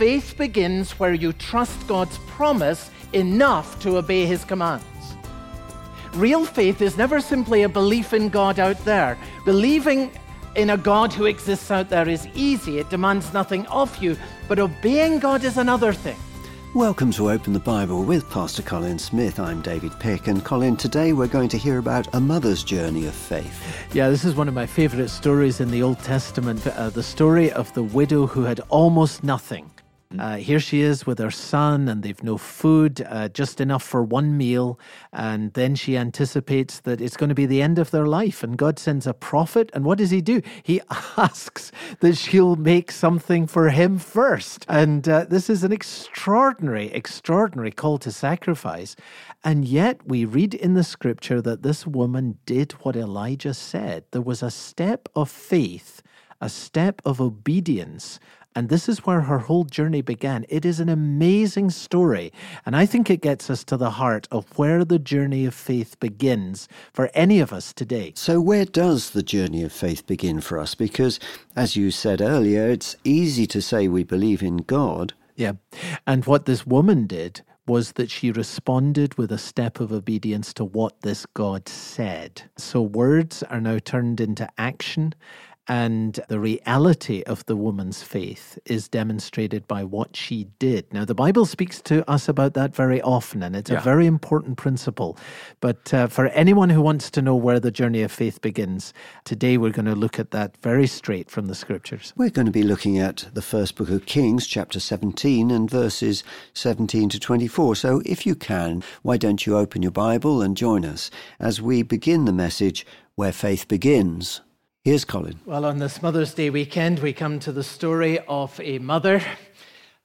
faith begins where you trust God's promise enough to obey his commands. Real faith is never simply a belief in God out there. Believing in a God who exists out there is easy, it demands nothing of you, but obeying God is another thing. Welcome to Open the Bible with Pastor Colin Smith. I'm David Pick, and Colin, today we're going to hear about a mother's journey of faith. Yeah, this is one of my favorite stories in the Old Testament uh, the story of the widow who had almost nothing uh, here she is with her son, and they've no food, uh, just enough for one meal. And then she anticipates that it's going to be the end of their life. And God sends a prophet. And what does he do? He asks that she'll make something for him first. And uh, this is an extraordinary, extraordinary call to sacrifice. And yet we read in the scripture that this woman did what Elijah said. There was a step of faith, a step of obedience and this is where her whole journey began. It is an amazing story. And I think it gets us to the heart of where the journey of faith begins for any of us today. So, where does the journey of faith begin for us? Because, as you said earlier, it's easy to say we believe in God. Yeah. And what this woman did was that she responded with a step of obedience to what this God said. So words are now turned into action, and the reality of the woman's faith is demonstrated by what she did. Now, the Bible speaks to us about that very often, and it's yeah. a very important principle. But uh, for anyone who wants to know where the journey of faith begins, today we're going to look at that very straight from the scriptures. We're going to be looking at the first book of Kings, chapter 17, and verses 17 to 24. So if you can, why don't you open your Bible and join us as we begin the message where faith begins? Here's Colin. Well, on this Mother's Day weekend, we come to the story of a mother,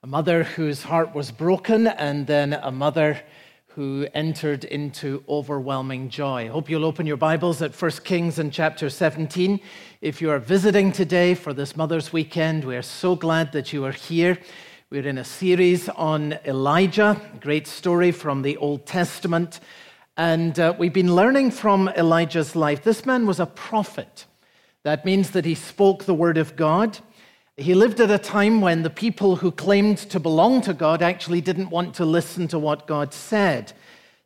a mother whose heart was broken, and then a mother who entered into overwhelming joy. I hope you'll open your Bibles at 1 Kings and chapter 17. If you are visiting today for this Mother's Weekend, we are so glad that you are here. We're in a series on Elijah, a great story from the Old Testament. And uh, we've been learning from Elijah's life. This man was a prophet. That means that he spoke the word of God. He lived at a time when the people who claimed to belong to God actually didn't want to listen to what God said.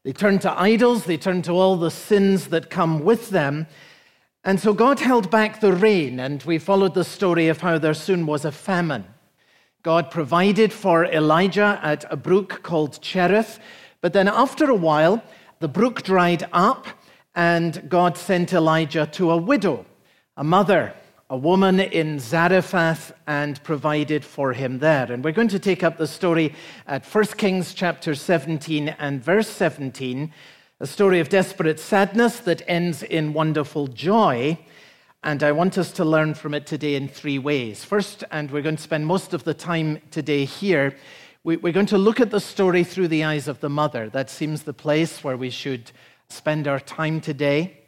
They turned to idols, they turned to all the sins that come with them. And so God held back the rain, and we followed the story of how there soon was a famine. God provided for Elijah at a brook called Cherith, but then after a while, the brook dried up, and God sent Elijah to a widow a mother, a woman in Zarephath, and provided for him there. And we're going to take up the story at 1 Kings chapter 17 and verse 17, a story of desperate sadness that ends in wonderful joy. And I want us to learn from it today in three ways. First, and we're going to spend most of the time today here, we're going to look at the story through the eyes of the mother. That seems the place where we should spend our time today.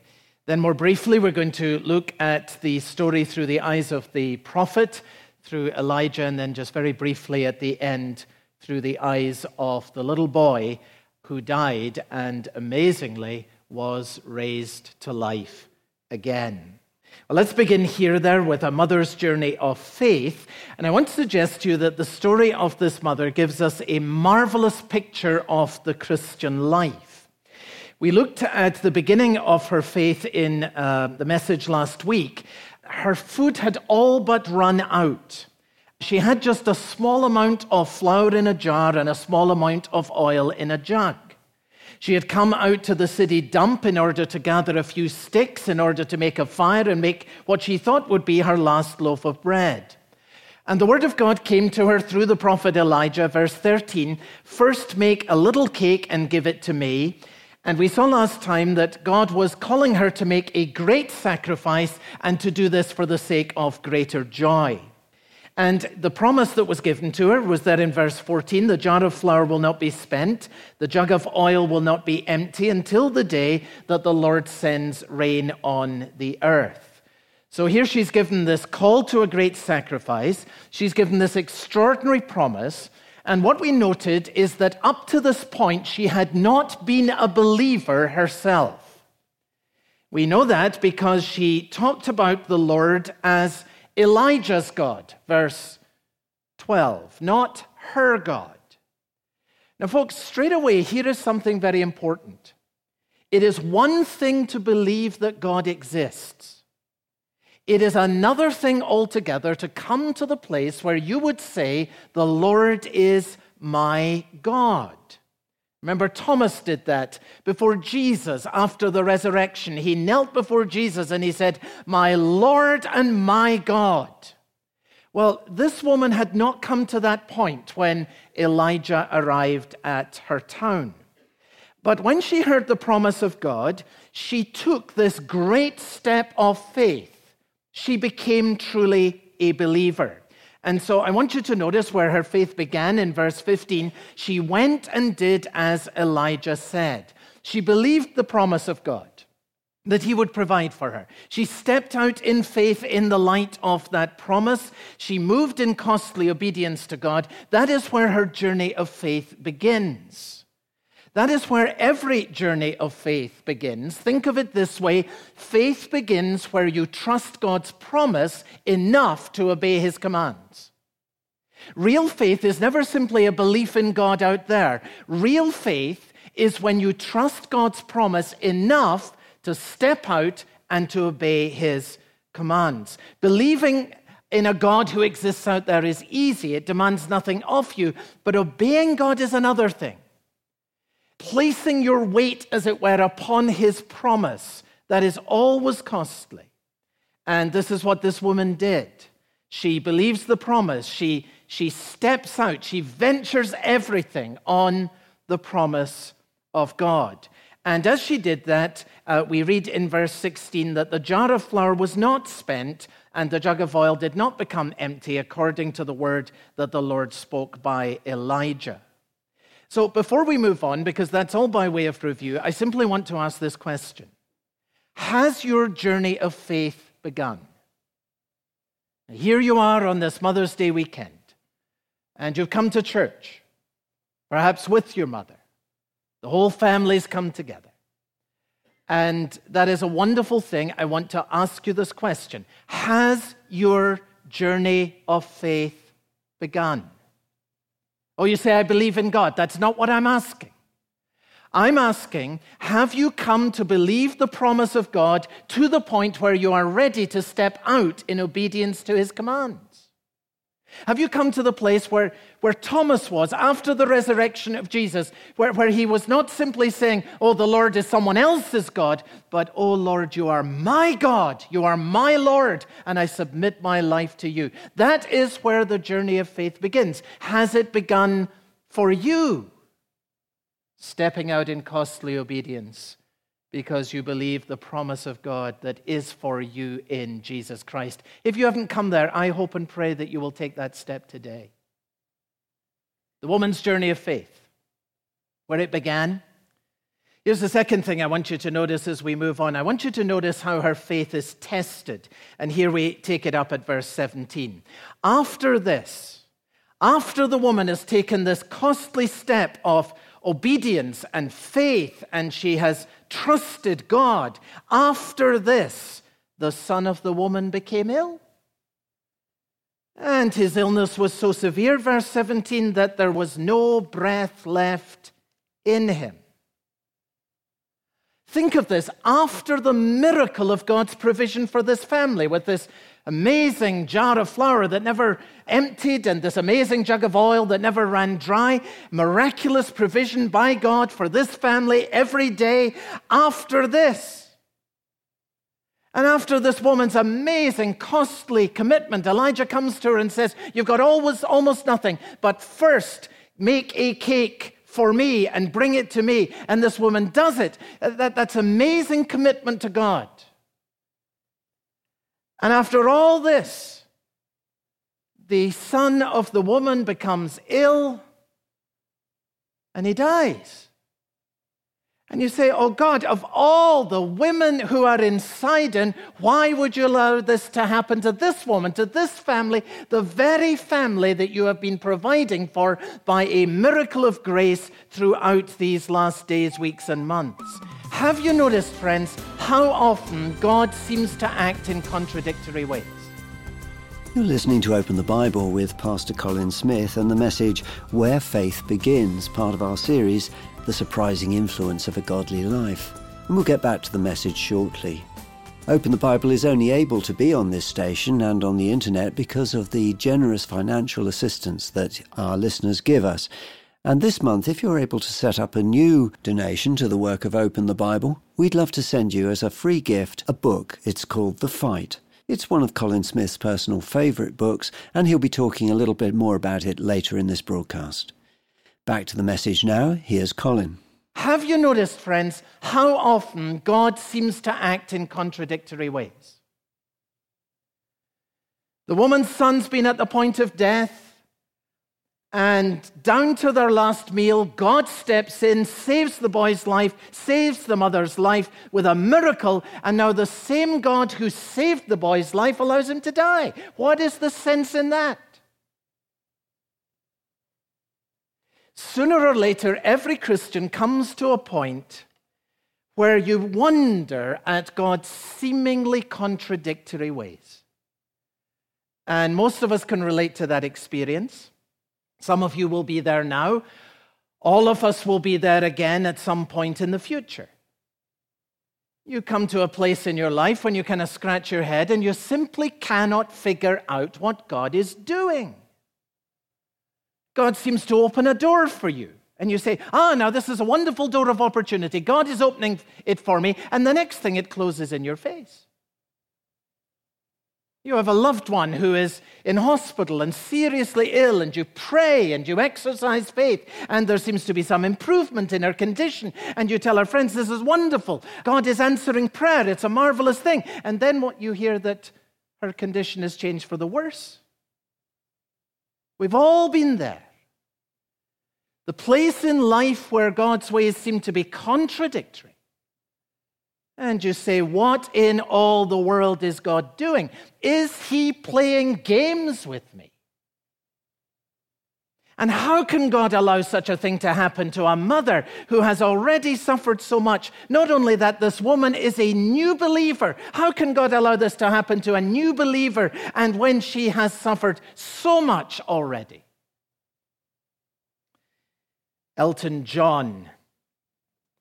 Then, more briefly, we're going to look at the story through the eyes of the prophet, through Elijah, and then just very briefly at the end, through the eyes of the little boy who died and amazingly was raised to life again. Well, let's begin here, there, with a mother's journey of faith. And I want to suggest to you that the story of this mother gives us a marvelous picture of the Christian life. We looked at the beginning of her faith in uh, the message last week. Her food had all but run out. She had just a small amount of flour in a jar and a small amount of oil in a jug. She had come out to the city dump in order to gather a few sticks in order to make a fire and make what she thought would be her last loaf of bread. And the word of God came to her through the prophet Elijah, verse 13 First make a little cake and give it to me. And we saw last time that God was calling her to make a great sacrifice and to do this for the sake of greater joy. And the promise that was given to her was that in verse 14, the jar of flour will not be spent, the jug of oil will not be empty until the day that the Lord sends rain on the earth. So here she's given this call to a great sacrifice. She's given this extraordinary promise and what we noted is that up to this point, she had not been a believer herself. We know that because she talked about the Lord as Elijah's God, verse 12, not her God. Now, folks, straight away, here is something very important. It is one thing to believe that God exists. It is another thing altogether to come to the place where you would say, The Lord is my God. Remember, Thomas did that before Jesus after the resurrection. He knelt before Jesus and he said, My Lord and my God. Well, this woman had not come to that point when Elijah arrived at her town. But when she heard the promise of God, she took this great step of faith. She became truly a believer. And so I want you to notice where her faith began in verse 15. She went and did as Elijah said. She believed the promise of God that he would provide for her. She stepped out in faith in the light of that promise. She moved in costly obedience to God. That is where her journey of faith begins. That is where every journey of faith begins. Think of it this way faith begins where you trust God's promise enough to obey his commands. Real faith is never simply a belief in God out there. Real faith is when you trust God's promise enough to step out and to obey his commands. Believing in a God who exists out there is easy, it demands nothing of you, but obeying God is another thing placing your weight, as it were, upon his promise that is always costly. And this is what this woman did. She believes the promise. She, she steps out. She ventures everything on the promise of God. And as she did that, uh, we read in verse 16 that the jar of flour was not spent and the jug of oil did not become empty, according to the word that the Lord spoke by Elijah. So before we move on, because that's all by way of review, I simply want to ask this question Has your journey of faith begun? Here you are on this Mother's Day weekend, and you've come to church, perhaps with your mother. The whole family's come together. And that is a wonderful thing. I want to ask you this question Has your journey of faith begun? Or you say, I believe in God. That's not what I'm asking. I'm asking, have you come to believe the promise of God to the point where you are ready to step out in obedience to his commands? Have you come to the place where, where Thomas was after the resurrection of Jesus, where, where he was not simply saying, Oh, the Lord is someone else's God, but, Oh, Lord, you are my God, you are my Lord, and I submit my life to you? That is where the journey of faith begins. Has it begun for you? Stepping out in costly obedience because you believe the promise of God that is for you in Jesus Christ. If you haven't come there, I hope and pray that you will take that step today. The woman's journey of faith, where it began. Here's the second thing I want you to notice as we move on. I want you to notice how her faith is tested. And here we take it up at verse 17. After this, after the woman has taken this costly step of obedience and faith, and she has trusted God. After this, the son of the woman became ill. And his illness was so severe, verse 17, that there was no breath left in him. Think of this after the miracle of God's provision for this family with this amazing jar of flour that never emptied and this amazing jug of oil that never ran dry. Miraculous provision by God for this family every day after this. And after this woman's amazing, costly commitment, Elijah comes to her and says, You've got always almost nothing, but first make a cake for me and bring it to me. And this woman does it. That, that's amazing commitment to God. And after all this, the son of the woman becomes ill and he dies. And you say, Oh God, of all the women who are in Sidon, why would you allow this to happen to this woman, to this family, the very family that you have been providing for by a miracle of grace throughout these last days, weeks, and months? Have you noticed, friends, how often God seems to act in contradictory ways? You're listening to Open the Bible with Pastor Colin Smith and the message Where Faith Begins, part of our series, The Surprising Influence of a Godly Life. And we'll get back to the message shortly. Open the Bible is only able to be on this station and on the internet because of the generous financial assistance that our listeners give us. And this month, if you're able to set up a new donation to the work of Open the Bible, we'd love to send you as a free gift a book. It's called The Fight. It's one of Colin Smith's personal favourite books, and he'll be talking a little bit more about it later in this broadcast. Back to the message now. Here's Colin. Have you noticed, friends, how often God seems to act in contradictory ways? The woman's son's been at the point of death. And down to their last meal, God steps in, saves the boy's life, saves the mother's life with a miracle. And now the same God who saved the boy's life allows him to die. What is the sense in that? Sooner or later, every Christian comes to a point where you wonder at God's seemingly contradictory ways. And most of us can relate to that experience. Some of you will be there now. All of us will be there again at some point in the future. You come to a place in your life when you kind of scratch your head and you simply cannot figure out what God is doing. God seems to open a door for you. And you say, ah, now this is a wonderful door of opportunity. God is opening it for me. And the next thing, it closes in your face. You have a loved one who is in hospital and seriously ill, and you pray and you exercise faith, and there seems to be some improvement in her condition. And you tell her friends, This is wonderful. God is answering prayer. It's a marvelous thing. And then what you hear that her condition has changed for the worse. We've all been there. The place in life where God's ways seem to be contradictory and you say, What in all the world is God doing? Is he playing games with me? And how can God allow such a thing to happen to a mother who has already suffered so much? Not only that, this woman is a new believer. How can God allow this to happen to a new believer and when she has suffered so much already? Elton John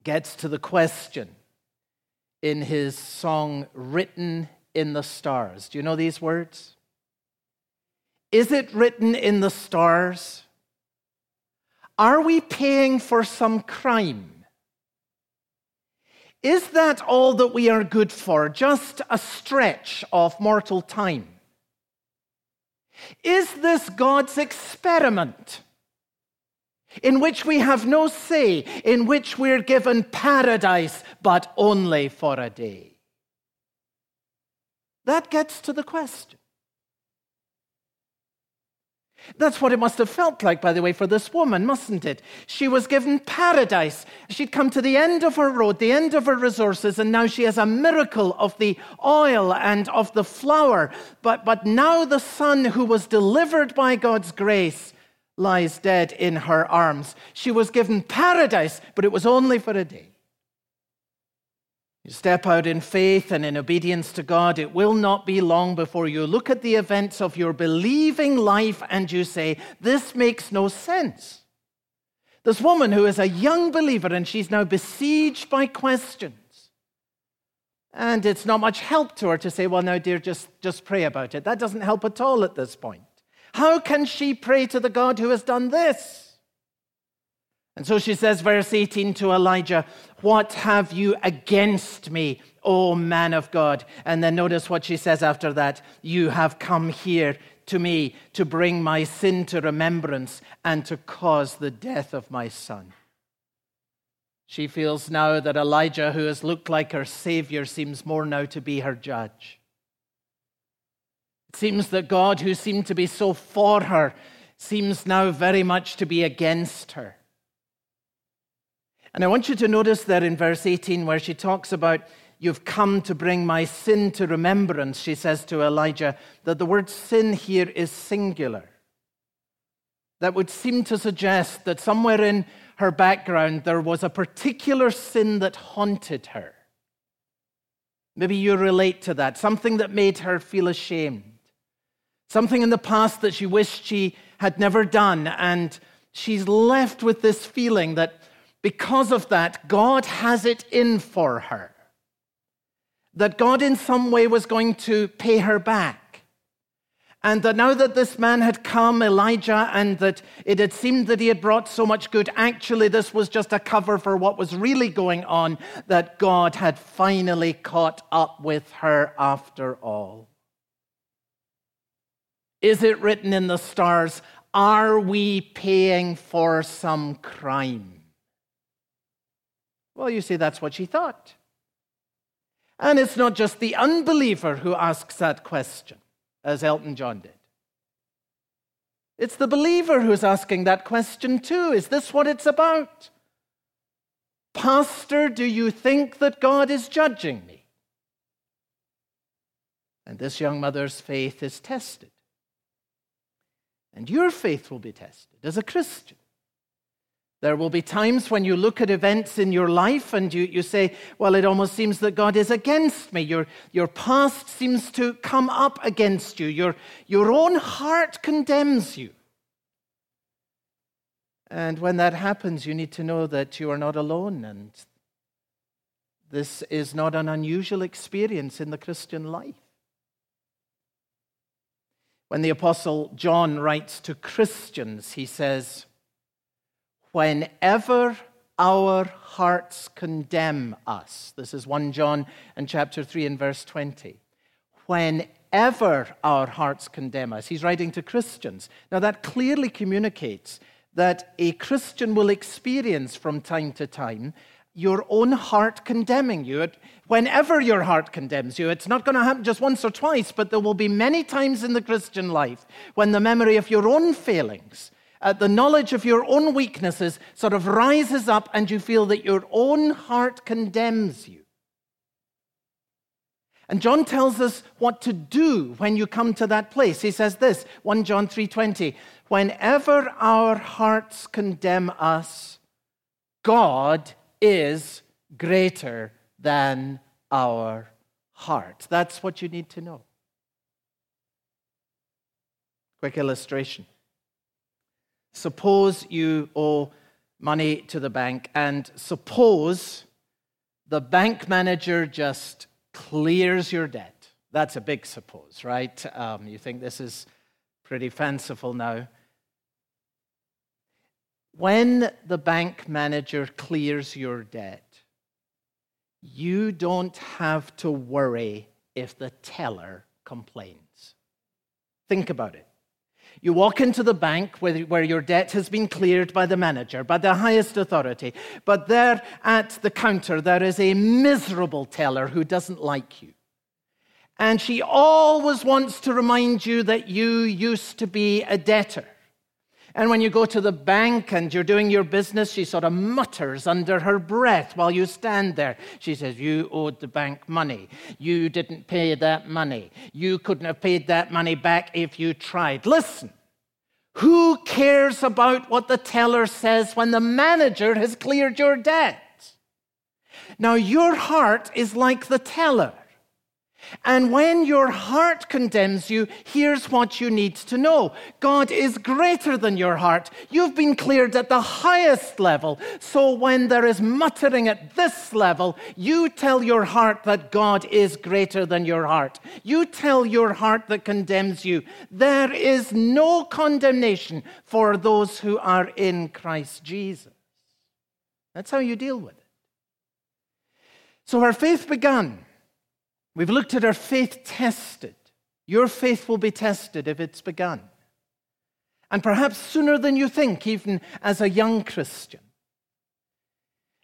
gets to the question in his song Written in the Stars. Do you know these words? Is it written in the stars? Are we paying for some crime? Is that all that we are good for? Just a stretch of mortal time? Is this God's experiment? in which we have no say, in which we're given paradise, but only for a day. That gets to the question. That's what it must have felt like, by the way, for this woman, mustn't it? She was given paradise. She'd come to the end of her road, the end of her resources, and now she has a miracle of the oil and of the flour. But, but now the son who was delivered by God's grace lies dead in her arms. She was given paradise, but it was only for a day. You step out in faith and in obedience to God, it will not be long before you look at the events of your believing life and you say, This makes no sense. This woman who is a young believer and she's now besieged by questions. And it's not much help to her to say, Well, now, dear, just, just pray about it. That doesn't help at all at this point. How can she pray to the God who has done this? And so she says, verse 18 to Elijah, What have you against me, O man of God? And then notice what she says after that You have come here to me to bring my sin to remembrance and to cause the death of my son. She feels now that Elijah, who has looked like her savior, seems more now to be her judge. It seems that God, who seemed to be so for her, seems now very much to be against her. And I want you to notice there in verse 18, where she talks about, You've come to bring my sin to remembrance, she says to Elijah, that the word sin here is singular. That would seem to suggest that somewhere in her background there was a particular sin that haunted her. Maybe you relate to that, something that made her feel ashamed something in the past that she wished she had never done. And she's left with this feeling that because of that, God has it in for her. That God, in some way, was going to pay her back. And that now that this man had come, Elijah, and that it had seemed that he had brought so much good, actually, this was just a cover for what was really going on, that God had finally caught up with her after all. Is it written in the stars? Are we paying for some crime? Well, you see, that's what she thought. And it's not just the unbeliever who asks that question as Elton John did. It's the believer who's asking that question too. Is this what it's about? Pastor, do you think that God is judging me? And this young mother's faith is tested. And your faith will be tested as a Christian. There will be times when you look at events in your life and you, you say, Well, it almost seems that God is against me. Your, your past seems to come up against you. Your, your own heart condemns you. And when that happens, you need to know that you are not alone. And this is not an unusual experience in the Christian life. When the Apostle John writes to Christians, he says, whenever our hearts condemn us. This is 1 John and chapter 3 and verse 20. Whenever our hearts condemn us. He's writing to Christians. Now, that clearly communicates that a Christian will experience from time to time your own heart condemning you. Whenever your heart condemns you, it's not going to happen just once or twice, but there will be many times in the Christian life when the memory of your own failings uh, the knowledge of your own weaknesses sort of rises up and you feel that your own heart condemns you. And John tells us what to do when you come to that place. He says this, 1 John 3:20, whenever our hearts condemn us, God is greater than our heart. That's what you need to know. Quick illustration. Suppose you owe money to the bank, and suppose the bank manager just clears your debt. That's a big suppose, right? Um, you think this is pretty fanciful now. When the bank manager clears your debt, you don't have to worry if the teller complains. Think about it. You walk into the bank where, your debt has been cleared by the manager, by the highest authority. But there at the counter, there is a miserable teller who doesn't like you. And she always wants to remind you that you used to be a debtor. And when you go to the bank and you're doing your business, she sort of mutters under her breath while you stand there. She says, You owed the bank money. You didn't pay that money. You couldn't have paid that money back if you tried. Listen, who cares about what the teller says when the manager has cleared your debt? Now, your heart is like the teller. And when your heart condemns you, here's what you need to know God is greater than your heart. You've been cleared at the highest level. So when there is muttering at this level, you tell your heart that God is greater than your heart. You tell your heart that condemns you, there is no condemnation for those who are in Christ Jesus. That's how you deal with it. So our faith began We've looked at our faith tested. Your faith will be tested if it's begun. And perhaps sooner than you think, even as a young Christian.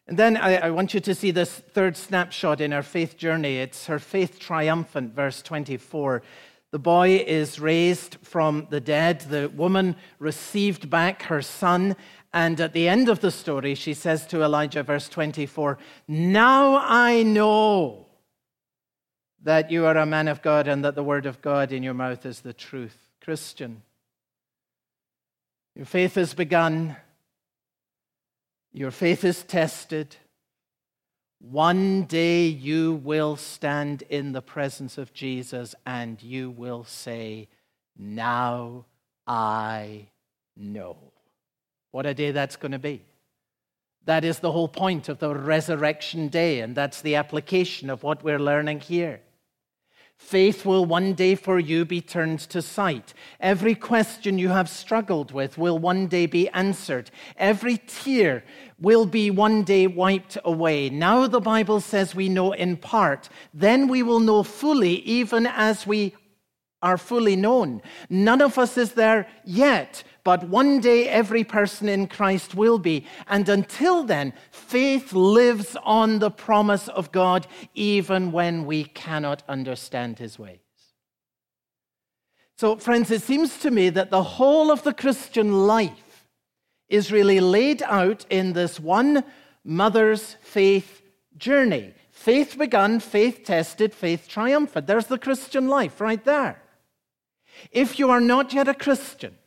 And then I, I, want you to see this third snapshot in our faith journey. It's her faith triumphant, verse 24. The boy is raised from the dead. The woman received back her son. And at the end of the story, she says to Elijah, verse 24, Now I know that you are a man of God and that the word of God in your mouth is the truth. Christian, your faith has begun, your faith is tested. One day you will stand in the presence of Jesus and you will say, Now I know. What a day that's going to be. That is the whole point of the resurrection day, and that's the application of what we're learning here. Faith will one day for you be turned to sight. Every question you have struggled with will one day be answered. Every tear will be one day wiped away. Now the Bible says we know in part. Then we will know fully, even as we are fully known. None of us is there yet, but one day every person in Christ will be. And until then, faith lives on the promise of God, even when we cannot understand his ways. So, friends, it seems to me that the whole of the Christian life is really laid out in this one mother's faith journey. Faith begun, faith tested, faith triumphant. There's the Christian life right there. If you are not yet a Christian,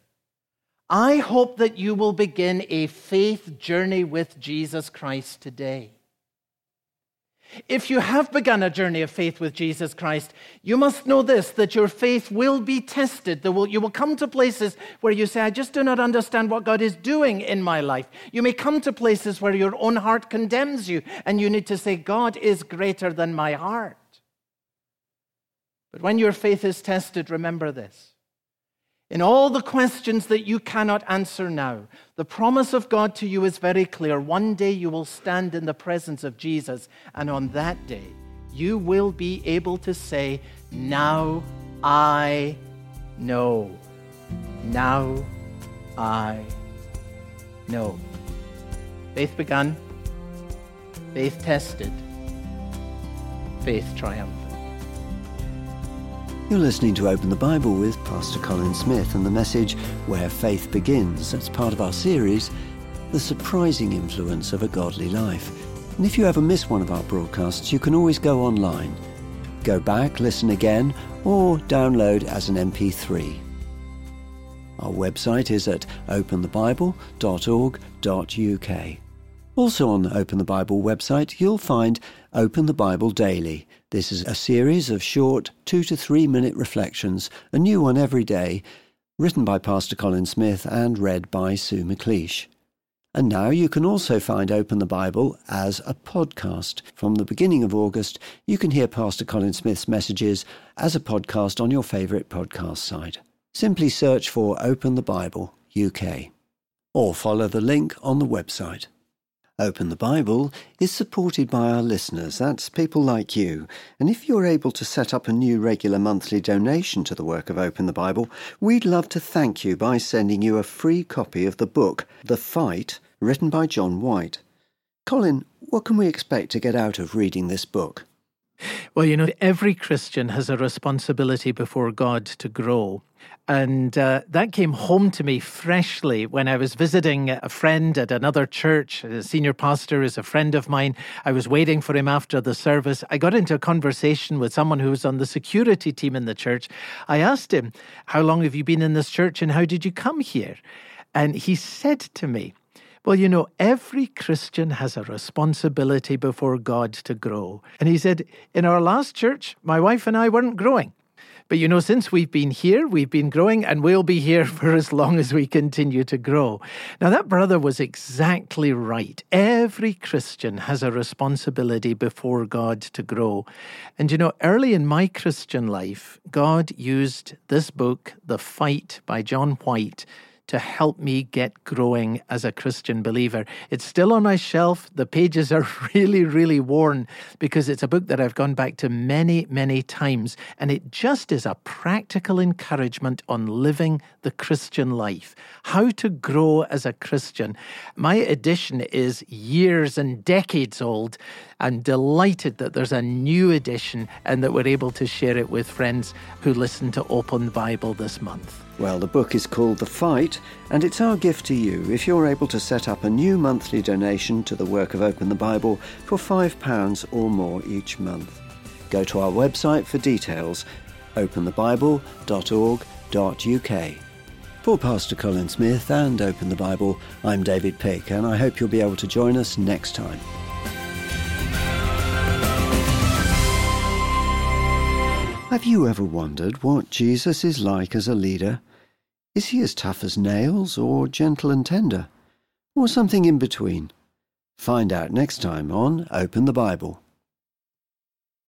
I hope that you will begin a faith journey with Jesus Christ today. If you have begun a journey of faith with Jesus Christ, you must know this that your faith will be tested. You will come to places where you say, I just do not understand what God is doing in my life. You may come to places where your own heart condemns you, and you need to say, God is greater than my heart. But when your faith is tested, remember this. In all the questions that you cannot answer now, the promise of God to you is very clear. One day you will stand in the presence of Jesus, and on that day, you will be able to say, Now I know. Now I know. Faith begun, faith tested, faith triumphed. You're listening to Open the Bible with Pastor Colin Smith and the message Where Faith Begins. That's part of our series, The Surprising Influence of a Godly Life. And if you ever miss one of our broadcasts, you can always go online. Go back, listen again, or download as an MP3. Our website is at openthebible.org.uk. Also on the Open the Bible website, you'll find Open the Bible Daily this is a series of short, two to three minute reflections, a new one every day, written by Pastor Colin Smith and read by Sue McLeish. And now you can also find Open the Bible as a podcast. From the beginning of August, you can hear Pastor Colin Smith's messages as a podcast on your favourite podcast site. Simply search for Open the Bible UK or follow the link on the website. Open the Bible is supported by our listeners. That's people like you. And if you're able to set up a new regular monthly donation to the work of Open the Bible, we'd love to thank you by sending you a free copy of the book, The Fight, written by John White. Colin, what can we expect to get out of reading this book? Well, you know, every Christian has a responsibility before God to grow. And uh, that came home to me freshly when I was visiting a friend at another church. A senior pastor is a friend of mine. I was waiting for him after the service. I got into a conversation with someone who was on the security team in the church. I asked him, How long have you been in this church and how did you come here? And he said to me, well, you know, every Christian has a responsibility before God to grow. And he said, In our last church, my wife and I weren't growing. But you know, since we've been here, we've been growing and we'll be here for as long as we continue to grow. Now, that brother was exactly right. Every Christian has a responsibility before God to grow. And you know, early in my Christian life, God used this book, The Fight by John White, to help me get growing as a Christian believer. It's still on my shelf. The pages are really, really worn because it's a book that I've gone back to many, many times. And it just is a practical encouragement on living the Christian life, how to grow as a Christian. My edition is years and decades old. I'm delighted that there's a new edition and that we're able to share it with friends who listen to Open Bible this month. Well, the book is called The Fight, and it's our gift to you if you're able to set up a new monthly donation to the work of Open the Bible for £5 or more each month. Go to our website for details openthebible.org.uk. For Pastor Colin Smith and Open the Bible, I'm David Pick, and I hope you'll be able to join us next time. Have you ever wondered what Jesus is like as a leader? Is he as tough as nails, or gentle and tender, or something in between? Find out next time on Open the Bible.